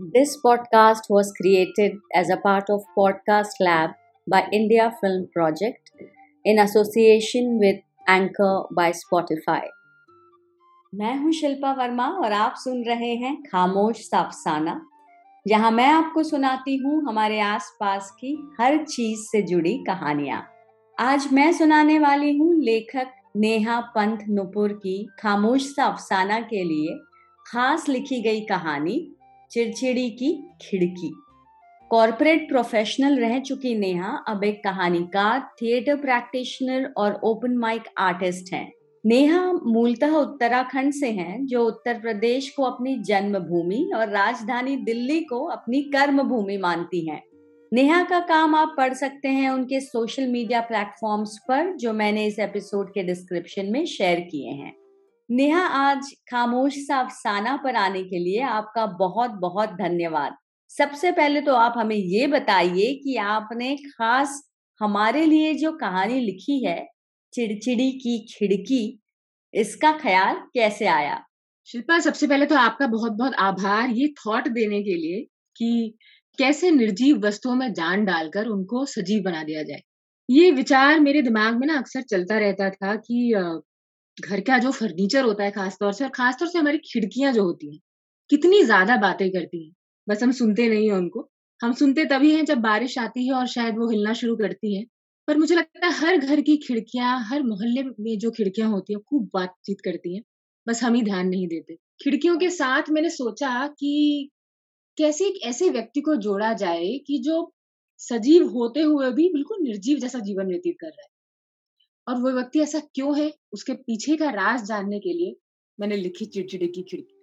This podcast was created as a part of Podcast Lab by India Film Project in association with Anchor by Spotify. मैं हूँ शिल्पा वर्मा और आप सुन रहे हैं खामोश सा अफसाना जहाँ मैं आपको सुनाती हूँ हमारे आसपास की हर चीज़ से जुड़ी कहानियाँ आज मैं सुनाने वाली हूँ लेखक नेहा पंथ नुपुर की खामोश सा अफसाना के लिए खास लिखी गई कहानी चिड़चिड़ी की खिड़की। कॉरपोरेट प्रोफेशनल रह चुकी नेहा अब एक कहानीकार, थिएटर प्रैक्टिशनर और ओपन माइक आर्टिस्ट हैं। नेहा मूलतः उत्तराखंड से हैं, जो उत्तर प्रदेश को अपनी जन्मभूमि और राजधानी दिल्ली को अपनी कर्म भूमि मानती हैं। नेहा का काम आप पढ़ सकते हैं उनके सोशल मीडिया प्लेटफॉर्म्स पर, जो मैंने इस एपिसोड के डिस्क्रिप्शन में शेयर किए हैं। नेहा, आज खामोश सा अफसाना पर आने के लिए आपका बहुत बहुत धन्यवाद। सबसे पहले तो आप हमें ये बताइए कि आपने खास हमारे लिए जो कहानी लिखी है, चिड़चिड़ी की खिड़की, इसका ख्याल कैसे आया? शिल्पा, सबसे पहले तो आपका बहुत बहुत आभार ये थॉट देने के लिए कि कैसे निर्जीव वस्तुओं में जान डालकर उनको सजीव बना दिया जाए। ये विचार मेरे दिमाग में ना अक्सर चलता रहता था कि घर का जो फर्नीचर होता है खासतौर से, और खासतौर से हमारी खिड़कियाँ जो होती हैं, कितनी ज़्यादा बातें करती हैं। बस हम सुनते नहीं है उनको। हम सुनते तभी हैं जब बारिश आती है और शायद वो हिलना शुरू करती है। पर मुझे लगता है हर घर की खिड़कियाँ, हर मोहल्ले में जो खिड़कियाँ होती हैं, खूब बातचीत करती हैं। बस हम ही ध्यान नहीं देते। खिड़कियों के साथ मैंने सोचा कि कैसे एक ऐसे व्यक्ति को जोड़ा जाए कि जो सजीव होते हुए भी बिल्कुल निर्जीव जैसा जीवन व्यतीत कर रहा है। और वो व्यक्ति ऐसा क्यों है? उसके पीछे का राज जानने के लिए मैंने लिखी चिड़चिड़ी की खिड़की।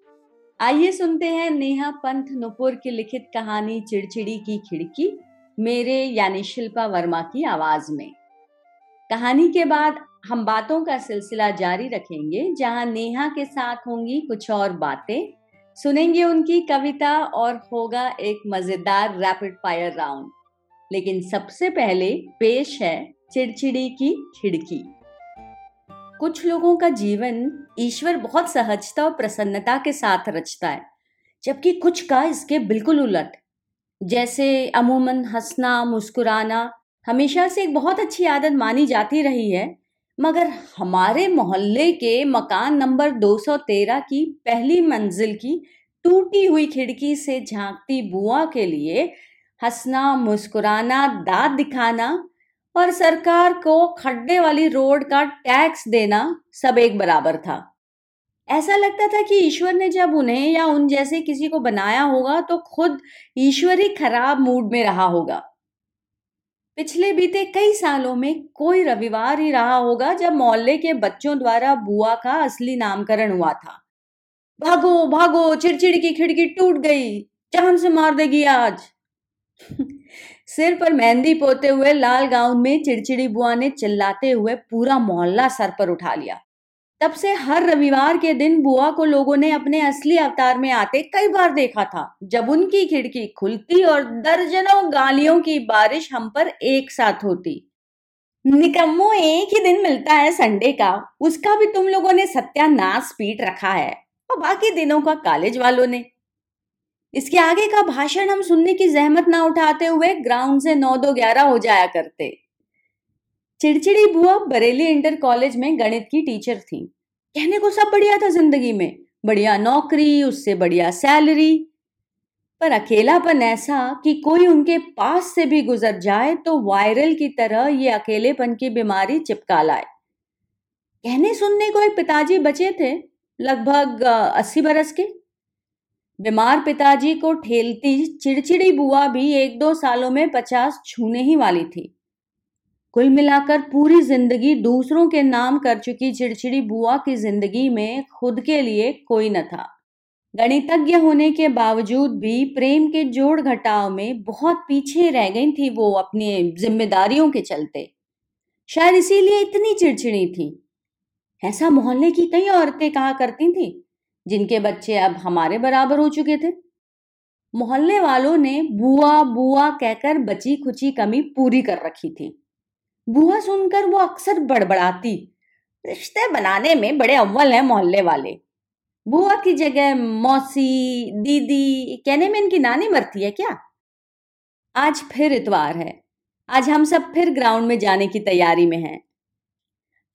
आइए सुनते हैं नेहा पंथ नुपुर की लिखित कहानी चिड़चिड़ी की खिड़की, मेरे यानी शिल्पा वर्मा की आवाज़ में। कहानी के बाद हम बातों का सिलसिला जारी रखेंगे, जहाँ नेहा के साथ होंगी कुछ और बातें। सुनेंगे उनकी कविता और होगा एक मज़ेदार रैपिड फायर राउंड लेकिन सबसे पहले पेश है चिड़चिड़ी की खिड़की। कुछ लोगों का जीवन ईश्वर बहुत सहजता और प्रसन्नता के साथ रचता है, जबकि कुछ का इसके बिल्कुल उलट। जैसे अमूमन हंसना, मुस्कुराना, हमेशा से एक बहुत अच्छी आदत मानी जाती रही है, मगर हमारे मोहल्ले के मकान नंबर 213 की पहली मंजिल की टूटी हुई खिड़की से झांकती बुआ के लिए हंसना, मुस्कुराना दांत दिखाना और सरकार को खड्डे वाली रोड का टैक्स देना सब एक बराबर था। ऐसा लगता था कि ईश्वर ने जब उन्हें या उन जैसे किसी को बनाया होगा तो खुद ईश्वर ही खराब मूड में रहा होगा। पिछले बीते कई सालों में कोई रविवार ही रहा होगा जब मोहल्ले के बच्चों द्वारा बुआ का असली नामकरण हुआ था। भागो भागो, चिड़चिड़ की खिड़की टूट गई, जान से मार देगी आज। सिर पर मेहंदी पोते हुए लाल गाउन में चिड़चिड़ी बुआ ने चिल्लाते हुए पूरा मोहल्ला सर पर उठा लिया। तब से हर रविवार के दिन बुआ को लोगों ने अपने असली अवतार में आते कई बार देखा था। जब उनकी खिड़की खुलती और दर्जनों गालियों की बारिश हम पर एक साथ होती। निकम्मो एक ही दिन मिलता है संडे का, उसका भी तुम लोगों ने सत्यानाश पीट रखा है। और बाकी दिनों का कॉलेज वालों ने इसके आगे का भाषण हम सुनने की जहमत ना उठाते हुए ग्राउंड से नौ दो ग्यारह हो जाया करते। चिड़चिड़ी बुआ बरेली इंटर कॉलेज में गणित की टीचर थी। कहने को सब बढ़िया था ज़िंदगी में। बढ़िया नौकरी, उससे बढ़िया सैलरी पर अकेलापन ऐसा कि कोई उनके पास से भी गुजर जाए तो वायरल की तरह ये अकेलेपन की बीमारी चिपका लाए। कहने सुनने को एक पिताजी बचे थे, लगभग अस्सी बरस के। बीमार पिताजी को ठेलती चिड़चिड़ी बुआ भी एक दो सालों में पचास छूने ही वाली थी। कुल मिलाकर पूरी ज़िंदगी दूसरों के नाम कर चुकी चिड़चिड़ी बुआ की ज़िंदगी में खुद के लिए कोई न था। गणितज्ञ होने के बावजूद भी प्रेम के जोड़ घटाव में बहुत पीछे रह गई थी वो अपनी जिम्मेदारियों के चलते। शायद इसीलिए इतनी चिड़चिड़ी थी। ऐसा मोहल्ले की कई औरतें कहा करती थी। जिनके बच्चे अब हमारे बराबर हो चुके थे। मोहल्ले वालों ने बुआ बुआ कहकर बची खुची कमी पूरी कर रखी थी। बुआ सुनकर वो अक्सर बड़बड़ाती, रिश्ते बनाने में बड़े अव्वल हैं मोहल्ले वाले। बुआ की जगह मौसी, दीदी, कहने में इनकी नानी मरती है क्या? आज फिर इतवार है। आज हम सब फिर ग्राउंड में जाने की तैयारी में हैं।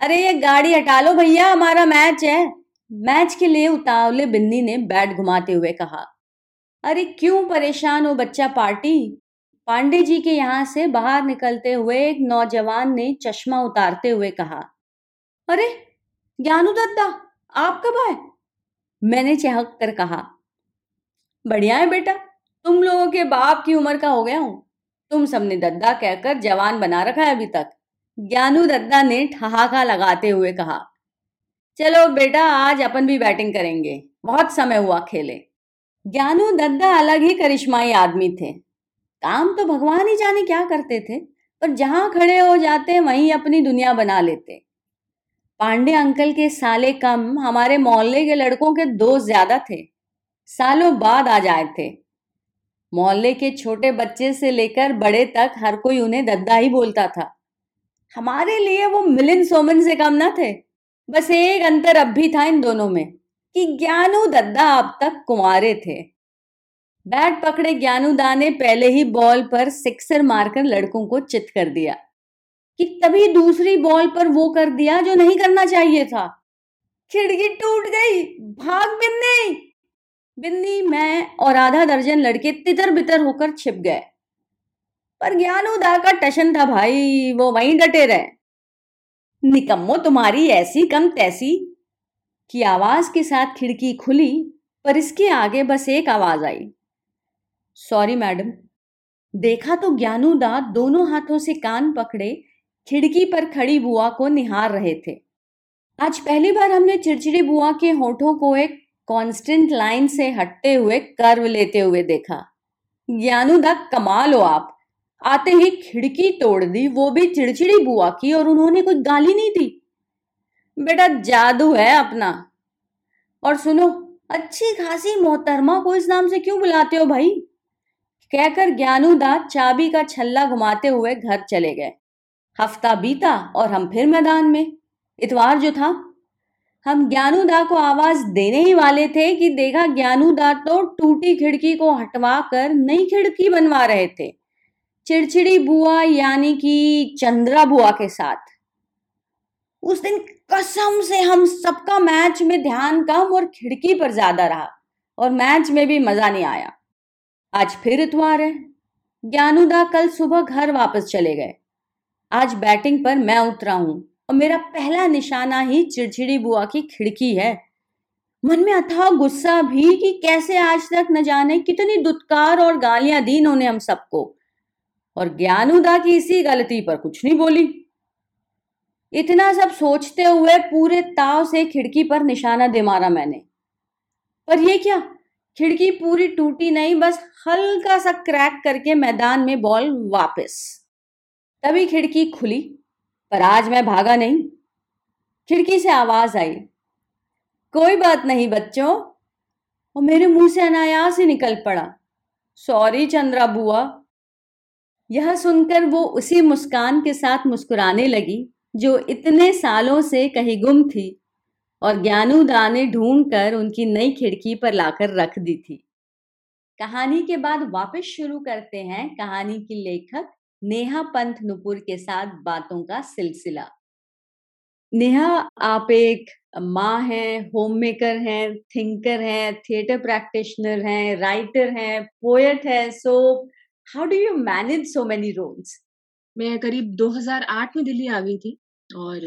अरे, ये गाड़ी हटा लो भैया, हमारा मैच है। मैच के लिए उतावले बिन्नी ने बैट घुमाते हुए कहा, अरे क्यों परेशान हो बच्चा पार्टी? पांडे जी के यहाँ से बाहर निकलते हुए एक नौजवान ने चश्मा उतारते हुए कहा, अरे ज्ञानू दत्ता आप कब आए? मैंने चहक कर कहा, बढ़िया है बेटा, तुम लोगों के बाप की उम्र का हो गया हूँ। तुम सबने दद्दा कहकर जवान बना रखा है अभी तक। ज्ञानू दद्दा ने ठहाका लगाते हुए कहा चलो बेटा, आज अपन भी बैटिंग करेंगे। बहुत समय हुआ खेले। ज्ञानू दद्दा अलग ही करिश्माई आदमी थे। काम तो भगवान ही जाने क्या करते थे, पर जहाँ खड़े हो जाते, वहीं अपनी दुनिया बना लेते। पांडे अंकल के साले कम हमारे मोहल्ले के लड़कों के दोस्त ज़्यादा थे। सालों बाद आ जाए थे। मोहल्ले के छोटे बच्चे से लेकर बड़े तक हर कोई उन्हें दद्दा ही बोलता था। हमारे लिए वो मिलिन सोमन से कम ना थे। बस एक अंतर अब भी था इन दोनों में कि ज्ञानू दद्दा अब तक कुमारे थे। बैट पकड़े ज्ञानू दा ने पहले ही बॉल पर सिक्सर मारकर लड़कों को चित कर दिया कि तभी दूसरी बॉल पर वो कर दिया जो नहीं करना चाहिए था। खिड़की टूट गई, भाग बिन्नी। बिन्नी, मैं और आधा दर्जन लड़के तितर बितर होकर छिप गए। पर ज्ञानोदा का टशन था भाई, वो वहीं डटे रहे। निकम्मो तुम्हारी ऐसी कम तैसी की आवाज़ के साथ खिड़की खुली, पर इसके आगे बस एक आवाज़ आई। सॉरी मैडम देखा तो ज्ञानूदा दोनों हाथों से कान पकड़े, खिड़की पर खड़ी बुआ को निहार रहे थे। आज पहली बार हमने चिड़चिड़ी बुआ के होठों को एक कांस्टेंट लाइन से हटते हुए कर्व लेते हुए देखा। ज्ञानूदा कमाल हो आप। आते ही खिड़की तोड़ दी, वो भी चिड़चिड़ी बुआ की और उन्होंने कोई गाली नहीं दी। बेटा जादू है अपना। और सुनो, अच्छी खासी मोहतरमा को इस नाम से क्यों बुलाते हो भाई? कहकर ज्ञानूदास चाबी का छल्ला घुमाते हुए घर चले गए। हफ़्ता बीता और हम फिर मैदान में। इतवार जो था। हम ज्ञानूदा को आवाज़ देने ही वाले थे कि देखा ज्ञानूदा तो टूटी खिड़की को हटवा कर नई खिड़की बनवा रहे थे। चिड़चिड़ी बुआ यानी कि चंद्रा बुआ के साथ। उस दिन कसम से हम सबका मैच में ध्यान कम और खिड़की पर ज़्यादा रहा और मैच में भी मज़ा नहीं आया। आज फिर इतवार है। ज्ञानुदा कल सुबह घर वापस चले गए। आज बैटिंग पर मैं उतरा हूँ और मेरा पहला निशाना ही चिड़चिड़ी बुआ की खिड़की है। मन में अथाह गुस्सा भी कि कैसे आज तक न जाने कितनी दुत्कार और गालियाँ दी इन्होंने हम सबको। और ज्ञानुदा की इसी गलती पर कुछ नहीं बोली। इतना सब सोचते हुए पूरे ताव से खिड़की पर निशाना दे मारा मैंने। पर ये क्या? खिड़की पूरी टूटी नहीं, बस हल्का सा क्रैक करके मैदान में बॉल वापस। तभी खिड़की खुली, पर आज मैं भागा नहीं। खिड़की से आवाज़ आई, कोई बात नहीं बच्चों। और मेरे मुँह से अनायास ही निकल पड़ा, सॉरी चंद्रा बुआ। यह सुनकर वो उसी मुस्कान के साथ मुस्कुराने लगी, जो इतने सालों से कहीं गुम थी और ज्ञानूदा ने ढूंढ कर उनकी नई खिड़की पर लाकर रख दी थी। कहानी के बाद वापस शुरू करते हैं कहानी की लेखक नेहा पंथ नुपुर के साथ बातों का सिलसिला। नेहा, आप एक माँ है होम मेकर हैं थिंकर हैं थिएटर प्रैक्टिशनर हैं राइटर हैं पोएट है so how do you manage so many roles मैं करीब 2008 में दिल्ली आ गई थी और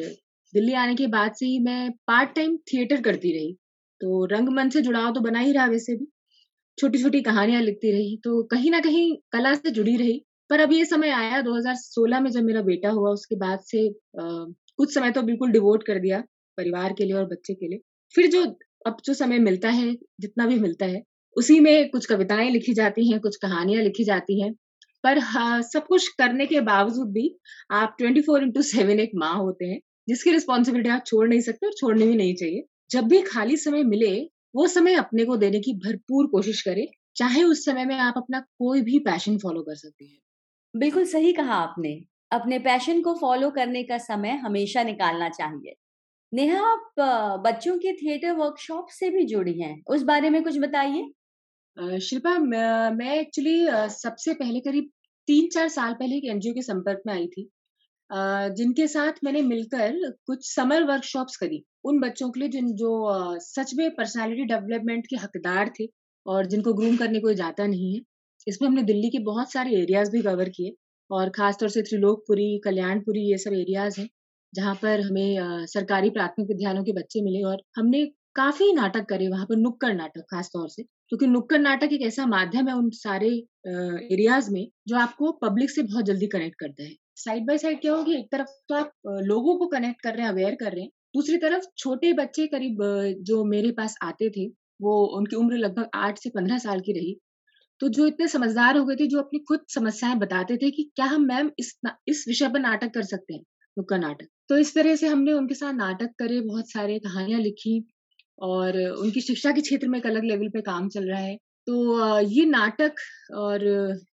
दिल्ली आने के बाद से ही मैं पार्ट टाइम थिएटर करती रही। तो रंगमंच से जुड़ाव तो बना ही रहा वैसे भी। छोटी छोटी कहानियाँ लिखती रही तो कहीं ना कहीं कला से जुड़ी रही। पर अब ये समय आया 2016 में जब मेरा बेटा हुआ उसके बाद से आ, कुछ समय तो बिल्कुल डिवोट कर दिया परिवार के लिए और बच्चे के लिए। फिर जो अब जो समय मिलता है जितना भी मिलता है उसी में कुछ कविताएँ लिखी जाती हैं कुछ कहानियाँ लिखी जाती हैं। पर हाँ, सब कुछ करने के बावजूद भी आप ट्वेंटी फोर इंटू सेवन एक माँ होते हैं जिसकी रिस्पॉन्सिबिलिटी आप छोड़ नहीं सकते और छोड़नी भी नहीं चाहिए। जब भी खाली समय मिले वो समय अपने को देने की भरपूर कोशिश करें चाहे उस समय में आप अपना कोई भी पैशन फॉलो कर सकते हैं। बिल्कुल सही कहा आपने। अपने पैशन को फॉलो करने का समय हमेशा निकालना चाहिए। नेहा आप बच्चों के थिएटर वर्कशॉप से भी जुड़ी हैं। उस बारे में कुछ बताइए। शिल्पा, मैं एक्चुअली सबसे पहले करीब तीन चार साल पहले एक एनजीओ के संपर्क में आई थी। जिनके साथ मैंने मिलकर कुछ समर वर्कशॉप्स करी। उन बच्चों के लिए जिन, जो सच में पर्सनालिटी डेवलपमेंट के हकदार थे और जिनको ग्रूम करने कोई जाता नहीं है, इसमें हमने दिल्ली के बहुत सारे एरियाज़ भी कवर किए और खासतौर से त्रिलोकपुरी, कल्याणपुरी ये सब एरियाज़ हैं, जहाँ पर हमें सरकारी प्राथमिक विद्यालयों के बच्चे मिले और हमने काफ़ी नाटक करे, वहाँ पर नुक्कड़ नाटक खासतौर से। क्योंकि नुक्कड़ नाटक एक ऐसा माध्यम है उन सारे एरियाज़ में जो आपको पब्लिक से बहुत जल्दी कनेक्ट करता है। साइड बाय साइड क्या होगी एक तरफ़ तो आप लोगों को कनेक्ट कर रहे हैं अवेयर कर रहे हैं दूसरी तरफ़ छोटे बच्चे करीब जो मेरे पास आते थे वो उनकी उम्र लगभग आठ से पंद्रह साल की रही तो जो इतने समझदार हो गए थे जो अपनी खुद समस्याएँ बताते थे कि क्या हम मैम इस इस विषय पर नाटक कर सकते हैं नुक्कड़ नाटक। तो इस तरह से हमने उनके साथ नाटक करे बहुत सारे कहानियाँ लिखी और उनकी शिक्षा के क्षेत्र में एक अलग लेवल पे काम चल रहा है। तो ये नाटक और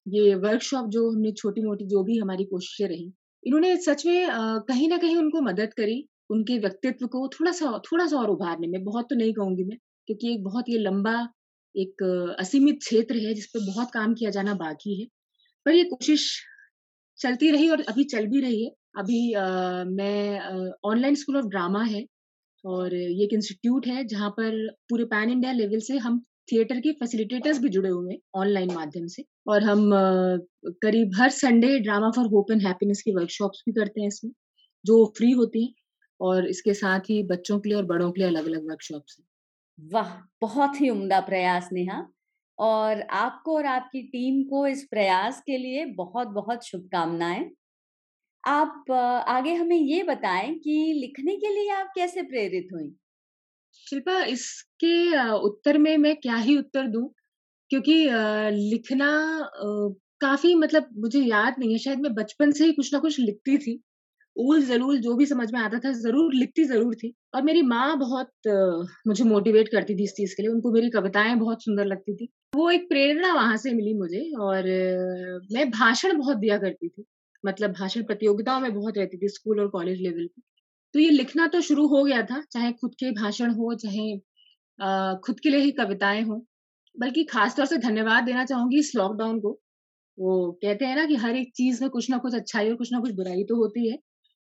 ये वर्कशॉप जो हमने छोटी मोटी जो भी हमारी कोशिशें रही इन्होंने सच में कहीं ना कहीं उनको मदद करी उनके व्यक्तित्व को थोड़ा सा थोड़ा सा और उभारने में। बहुत तो नहीं कहूँगी मैं क्योंकि एक बहुत ये लंबा एक असीमित क्षेत्र है जिस पर बहुत काम किया जाना बाकी है। पर ये कोशिश चलती रही और अभी चल भी रही है। अभी आ, मैं ऑनलाइन स्कूल ऑफ़ ड्रामा है और ये एक इंस्टीट्यूट है जहाँ पर पूरे पैन इंडिया लेवल से हम थिएटर के फैसिलिटेटर्स भी जुड़े हुए हैं ऑनलाइन माध्यम से। और हम करीब हर Sunday drama for hope and happiness की वर्कशॉप्स भी करते हैं इसमें, जो फ्री होती हैं और इसके साथ ही बच्चों के लिए और बड़ों के लिए अलग अलग वर्कशॉप्स हैं। वाह! बहुत ही उम्दा प्रयास नेहा। और आपको और आपकी टीम को इस प्रयास के लिए बहुत बहुत शुभकामनाएँ। आप आगे हमें ये बताएँ कि लिखने के लिए आप कैसे प्रेरित हुई? शिल्पा, इसके उत्तर में मैं क्या ही उत्तर दूँ? क्योंकि लिखना काफ़ी मतलब मुझे याद नहीं है, शायद मैं बचपन से ही कुछ ना कुछ लिखती थी। ऊल ज़रूर जो भी समझ में आता था, ज़रूर लिखती ज़रूर थी। और मेरी माँ बहुत मुझे मोटिवेट करती थी इस चीज़ के लिए, उनको मेरी कविताएँ बहुत सुंदर लगती थी। वो एक प्रेरणा वहाँ से मिली मुझे और मैं भाषण बहुत दिया करती थी। मतलब भाषण प्रतियोगिताओं में बहुत रहती थी, स्कूल और कॉलेज लेवल पे। तो ये लिखना तो शुरू हो गया था, चाहे खुद के भाषण हो, चाहे खुद के लिए ही कविताएँ हो। बल्कि खासतौर से धन्यवाद देना चाहूँगी इस लॉकडाउन को। वो कहते हैं ना कि हर एक चीज़ में कुछ ना कुछ अच्छाई और कुछ ना कुछ बुराई तो होती है।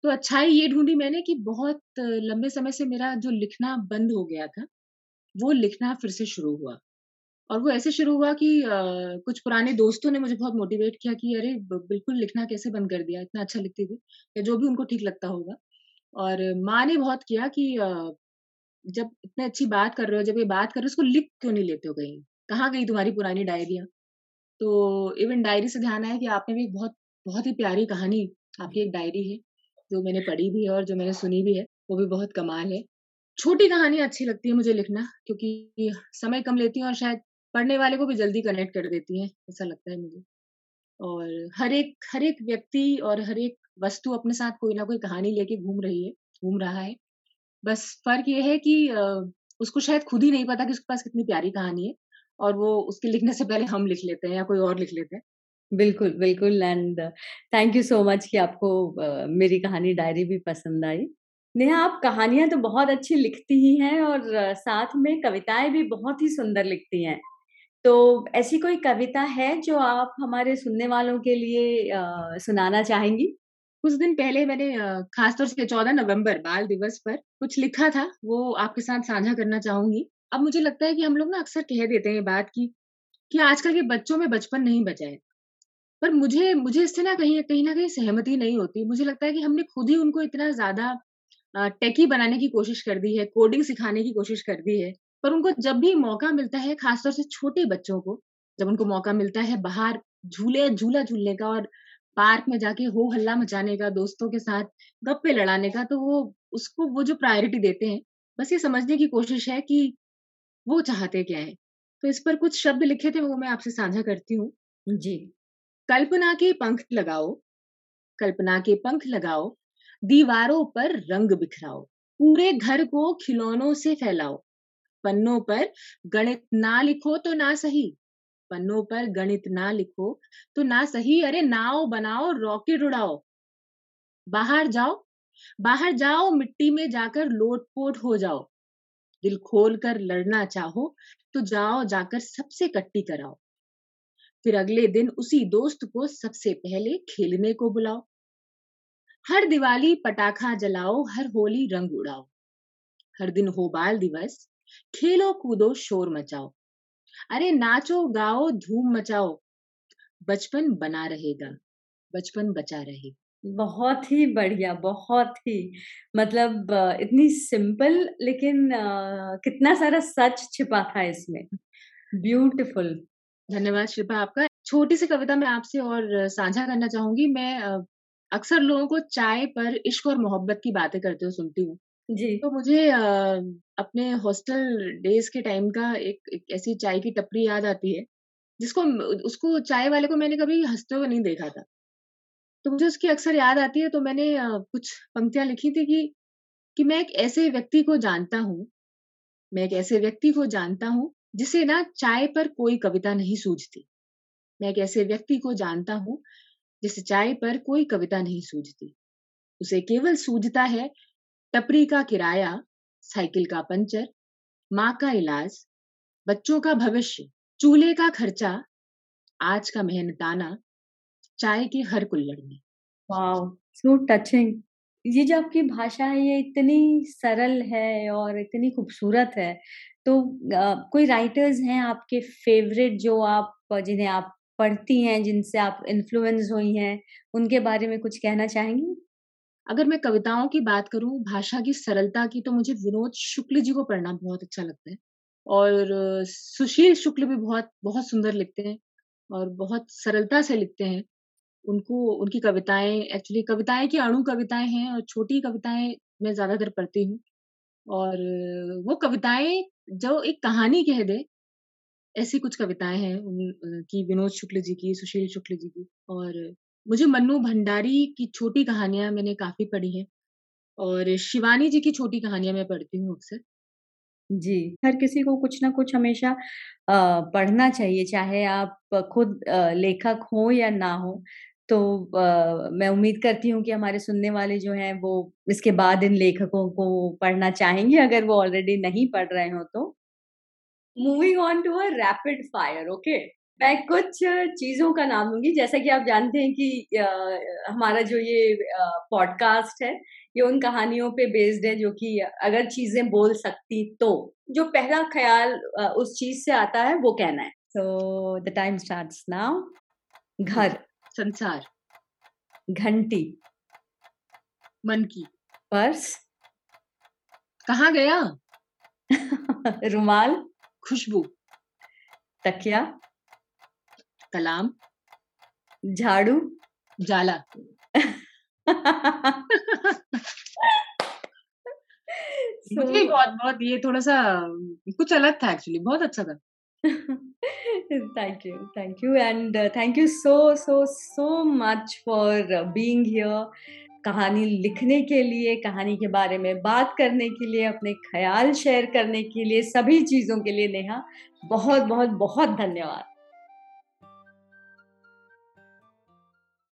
तो अच्छाई ये ढूंढी मैंने कि बहुत लंबे समय से मेरा जो लिखना बंद हो गया था, वो लिखना फिर से शुरू हुआ। और वो ऐसे शुरू हुआ कि आ, कुछ पुराने दोस्तों ने मुझे बहुत मोटिवेट किया कि अरे बिल्कुल लिखना कैसे बंद कर दिया? इतना अच्छा लिखती थी। या जो भी उनको ठीक लगता होगा। और माँ ने बहुत किया कि आ, जब इतनी अच्छी बात कर रहे हो जब ये बात कर रहे हो उसको लिख क्यों नहीं लेते हो कहीं? कहाँ गई तुम्हारी पुरानी डायरिया? तो इवन डायरी से ध्यान आया कि आपने भी बहुत बहुत ही प्यारी कहानी आपकी एक डायरी है जो मैंने पढ़ी भी है और जो मैंने सुनी भी है वो भी बहुत कमाल है। छोटी कहानी अच्छी लगती है मुझे लिखना क्योंकि समय कम लेती हूँ और शायद पढ़ने वाले को भी जल्दी कनेक्ट कर देती हैं ऐसा लगता है मुझे। और हर एक हर एक व्यक्ति और हर एक वस्तु अपने साथ कोई ना कोई कहानी लेके घूम रही है घूम रहा है। बस फ़र्क ये है कि उसको शायद खुद ही नहीं पता कि उसके पास कितनी प्यारी कहानी है और वो उसके लिखने से पहले हम लिख लेते हैं या कोई और लिख लेते हैं। बिल्कुल बिल्कुल and thank you so much कि आपको uh, मेरी कहानी डायरी भी पसंद आई। नेहा आप कहानियाँ तो बहुत अच्छी लिखती ही हैं और uh, साथ में कविताएँ भी बहुत ही सुंदर लिखती हैं। तो ऐसी कोई कविता है जो आप हमारे सुनने वालों के लिए आ, सुनाना चाहेंगी? कुछ दिन पहले मैंने खासतौर से चौदह नवंबर बाल दिवस पर कुछ लिखा था वो आपके साथ साझा करना चाहूँगी। अब मुझे लगता है कि हम लोग ना अक्सर कह देते हैं बात की कि आजकल के बच्चों में बचपन नहीं बचा है। पर मुझे मुझे इससे ना कहीं कहीं ना कहीं सहमति नहीं होती। मुझे लगता है कि हमने खुद ही उनको इतना ज़्यादा टेकी बनाने की कोशिश कर दी है कोडिंग सिखाने की कोशिश कर दी है। पर उनको जब भी मौका मिलता है खासतौर से छोटे बच्चों को जब उनको मौका मिलता है बाहर झूले झूला झूलने का और पार्क में जाके हो हल्ला मचाने का दोस्तों के साथ गप्पे लड़ाने का तो वो उसको वो जो प्रायोरिटी देते हैं बस ये समझने की कोशिश है कि वो चाहते क्या है। तो इस पर कुछ शब्द लिखे थे वो मैं आपसे साझा करती हूँ। जी। कल्पना के पंख लगाओ कल्पना के पंख लगाओ दीवारों पर रंग बिखराओ पूरे घर को खिलौनों से फैलाओ पन्नों पर गणित ना लिखो तो ना सही। पन्नों पर गणित ना लिखो तो ना सही। अरे नाव बनाओ रॉकेट उड़ाओ। बाहर जाओ। बाहर जाओ, मिट्टी में जाकर लोटपोट हो जाओ। दिल खोल कर लड़ना चाहो तो जाओ, जाकर सबसे कट्टी कराओ। फिर अगले दिन उसी दोस्त को सबसे पहले खेलने को बुलाओ। हर दिवाली पटाखा जलाओ, हर होली रंग उड़ाओ। हर दिन हो बाल दिवस खेलो कूदो शोर मचाओ। अरे नाचो गाओ धूम मचाओ। बचपन बना रहेगा बचपन बचा रहेगा। बहुत ही बढ़िया बहुत ही। मतलब इतनी सिंपल लेकिन कितना सारा सच छिपा था इसमें। ब्यूटीफुल। धन्यवाद शिल्पा आपका। छोटी सी कविता मैं आपसे और साझा करना चाहूँगी। मैं अक्सर लोगों को चाय पर इश्क और मोहब्बत की बातें करते हुए सुनती हूँ। जी। तो मुझे अपने हॉस्टल डेज़ के टाइम का एक, ऐसी चाय की टपरी याद आती है जिसको उसको चाय वाले को मैंने कभी हँसते हुए नहीं देखा था। तो मुझे उसकी अक्सर याद आती है तो मैंने कुछ पंक्तियाँ लिखी थी कि कि मैं एक ऐसे व्यक्ति को जानता हूँ मैं एक ऐसे व्यक्ति को जानता हूँ जिसे ना चाय पर कोई कविता नहीं सूझती। मैं एक ऐसे व्यक्ति को जानता हूँ जिसे चाय पर कोई कविता नहीं सूझती। उसे केवल सूझता है टपरी का किराया साइकिल का पंचर माँ का इलाज बच्चों का भविष्य चूल्हे का खर्चा आज का मेहनताना चाय की हर कुल्लड़ में वाओ सो टचिंग ये जो आपकी भाषा है ये इतनी सरल है और इतनी खूबसूरत है। तो आ, कोई राइटर्स हैं आपके फेवरेट जो आप जिन्हें आप पढ़ती हैं जिनसे आप इन्फ्लुएंस हुई हैं उनके बारे में कुछ कहना चाहेंगी? अगर मैं कविताओं की बात करूँ, भाषा की सरलता की तो मुझे विनोद शुक्ल जी को पढ़ना बहुत अच्छा लगता है। और सुशील शुक्ल भी बहुत बहुत सुंदर लिखते हैं और बहुत सरलता से लिखते हैं। उनको, उनकी कविताएँ एक्चुअली कविताएँ की अणु कविताएँ हैं और छोटी कविताएँ मैं ज़्यादातर पढ़ती हूँ। और वो कविताएँ जो एक कहानी कह दे, ऐसी कुछ कविताएँ हैं उनकी विनोद शुक्ल जी की, सुशील शुक्ल जी की। और मुझे मन्नू भंडारी की छोटी कहानियाँ मैंने काफ़ी पढ़ी हैं और शिवानी जी की छोटी कहानियाँ मैं पढ़ती हूँ अक्सर। जी, हर किसी को कुछ ना कुछ हमेशा पढ़ना चाहिए, चाहे आप खुद लेखक हो या ना हो। तो मैं उम्मीद करती हूँ कि हमारे सुनने वाले जो हैं वो इसके बाद इन लेखकों को पढ़ना चाहेंगे, अगर वो ऑलरेडी नहीं पढ़ रहे हो तो। Moving on to a rapid fire okay मैं कुछ चीज़ों का नाम लूँगी जैसा कि आप जानते हैं कि आ, हमारा जो ये पॉडकास्ट है ये उन कहानियों पे बेस्ड है जो कि अगर चीज़ें बोल सकती तो। जो पहला ख्याल उस चीज़ से आता है वो कहना है। So the time start now घर। संसार। घंटी। मन की। पर्स। कहा गया? रुमाल। खुशबू। तकिया। कलाम। झाड़ू। जाला। मुझे बहुत बहुत ये थोड़ा सा कुछ अलग था एक्चुअली बहुत अच्छा था। Thank you thank you and uh, thank you so so so much for uh, being here. कहानी लिखने के लिए कहानी के बारे में बात करने के लिए अपने ख्याल शेयर करने के लिए सभी चीज़ों के लिए नेहा बहुत बहुत बहुत धन्यवाद।